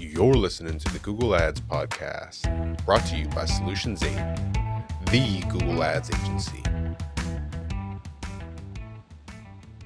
You're listening to the Google Ads Podcast, brought to you by Solutions 8, the Google Ads agency.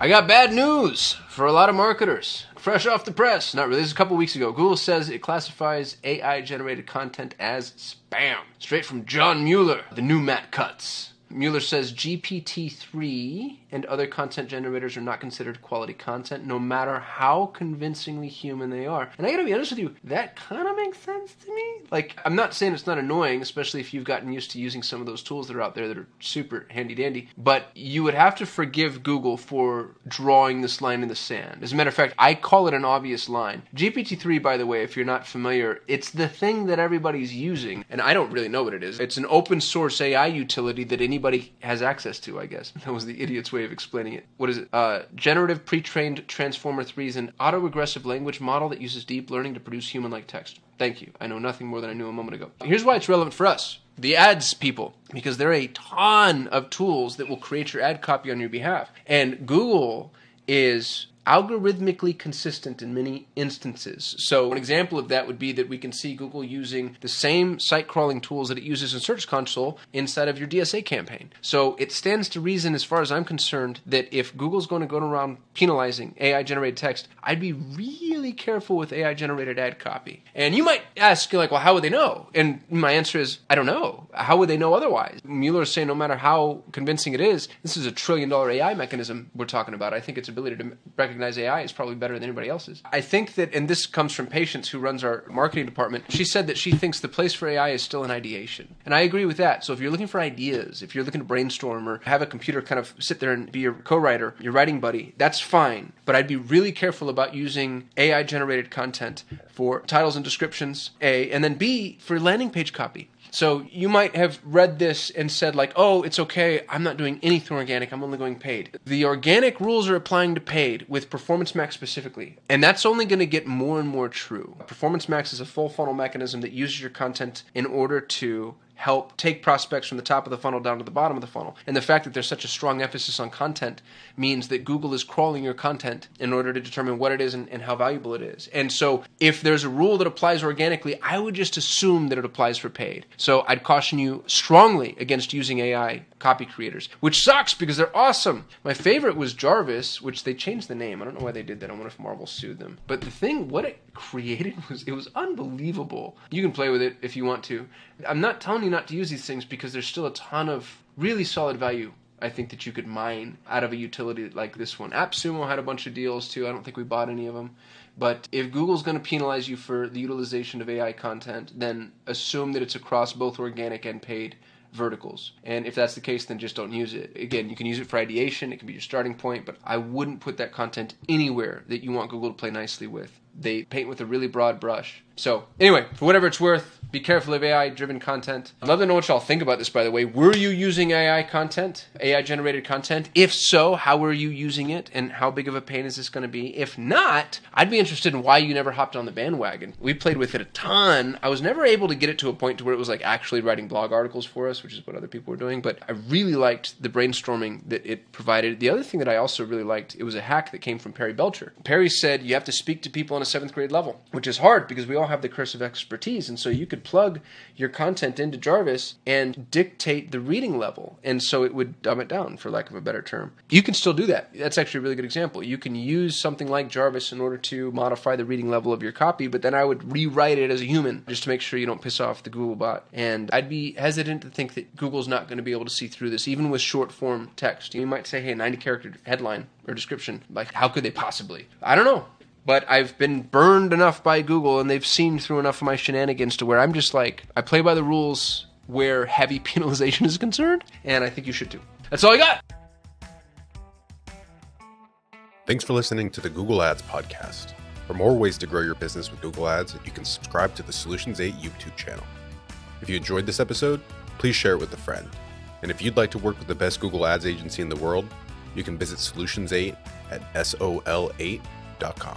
I got bad news for a lot of marketers. Fresh off the press. Not really. This is a couple weeks ago. Google says it classifies AI generated content as spam. Straight from John Mueller, the new Matt Cutts. Mueller says GPT 3 and other content generators are not considered quality content, no matter how convincingly human they are. And I gotta be honest with you, that kind of makes sense to me. Like, I'm not saying it's not annoying, especially if you've gotten used to using some of those tools that are out there that are super handy dandy, but you would have to forgive Google for drawing this line in the sand. As a matter of fact, I call it an obvious line. GPT 3, by the way, if you're not familiar, it's the thing that everybody's using, and I don't really know what it is. It's an open source AI utility that anybody has access to, I guess. That was the idiot's way of explaining it. What is it? Uh, generative pre-trained Transformer 3 is an autoregressive language model that uses deep learning to produce human-like text. Thank you. I know nothing more than I knew a moment ago. Here's why it's relevant for us. The ads people, because there are a ton of tools that will create your ad copy on your behalf. And Google is algorithmically consistent in many instances. So, an example of that would be that we can see Google using the same site crawling tools that it uses in Search Console inside of your DSA campaign. So, it stands to reason, as far as I'm concerned, that if Google's going to go around penalizing AI generated text, I'd be really careful with AI generated ad copy. And you might ask, like, well, how would they know? And my answer is, I don't know. How would they know otherwise? Mueller is saying no matter how convincing it is, this is a trillion dollar AI mechanism we're talking about. I think its ability to recognize AI is probably better than anybody else's. I think that, and this comes from Patience, who runs our marketing department. She said that she thinks the place for AI is still in ideation. And I agree with that. So if you're looking for ideas, if you're looking to brainstorm or have a computer kind of sit there and be your co writer, your writing buddy, that's fine. But I'd be really careful about using AI generated content for titles and descriptions, A, and then B, for landing page copy. So you might have read this and said, like, oh, it's okay, I'm not doing anything organic, I'm only going paid. The organic rules are applying to paid with Performance Max specifically. And that's only going to get more and more true. Performance Max is a full funnel mechanism that uses your content in order to help take prospects from the top of the funnel down to the bottom of the funnel. And the fact that there's such a strong emphasis on content means that Google is crawling your content in order to determine what it is and, and, how valuable it is. And so if there's a rule that applies organically, I would just assume that it applies for paid. So I'd caution you strongly against using AI copy creators, which sucks because they're awesome. My favorite was Jarvis, which they changed the name. I don't know why they did that. I wonder if Marvel sued them. But the thing, what created was it was unbelievable. You can play with it if you want to. I'm not telling you not to use these things because there's still a ton of really solid value I think that you could mine out of a utility like this one. AppSumo had a bunch of deals too. I don't think we bought any of them. But if Google's going to penalize you for the utilization of AI content, then assume that it's across both organic and paid verticals. And if that's the case, then just don't use it. Again, you can use it for ideation, it can be your starting point, but I wouldn't put that content anywhere that you want Google to play nicely with. They paint with a really broad brush. So, anyway, for whatever it's worth, be careful of AI driven content. I'd love to know what y'all think about this, by the way. Were you using AI content, AI generated content? If so, how were you using it and how big of a pain is this going to be? If not, I'd be interested in why you never hopped on the bandwagon. We played with it a ton. I was never able to get it to a point to where it was like actually writing blog articles for us, which is what other people were doing, but I really liked the brainstorming that it provided. The other thing that I also really liked, it was a hack that came from Perry Belcher. Perry said you have to speak to people on a seventh grade level, which is hard because we all have the curse of expertise. And so you could plug your content into Jarvis and dictate the reading level. And so it would dumb it down, for lack of a better term. You can still do that. That's actually a really good example. You can use something like Jarvis in order to modify the reading level of your copy, but then I would rewrite it as a human just to make sure you don't piss off the Google bot. And I'd be hesitant to think that Google's not going to be able to see through this, even with short form text. You might say, hey, 90 character headline or description. Like, how could they possibly? I don't know but I've been burned enough by Google and they've seen through enough of my shenanigans to where I'm just like, I play by the rules where heavy penalization is concerned, and I think you should too. That's all I got. Thanks for listening to the Google Ads Podcast. For more ways to grow your business with Google Ads, you can subscribe to the Solutions 8 YouTube channel. If you enjoyed this episode, please share it with a friend. And if you'd like to work with the best Google Ads agency in the world, you can visit Solutions 8 at sol8.com.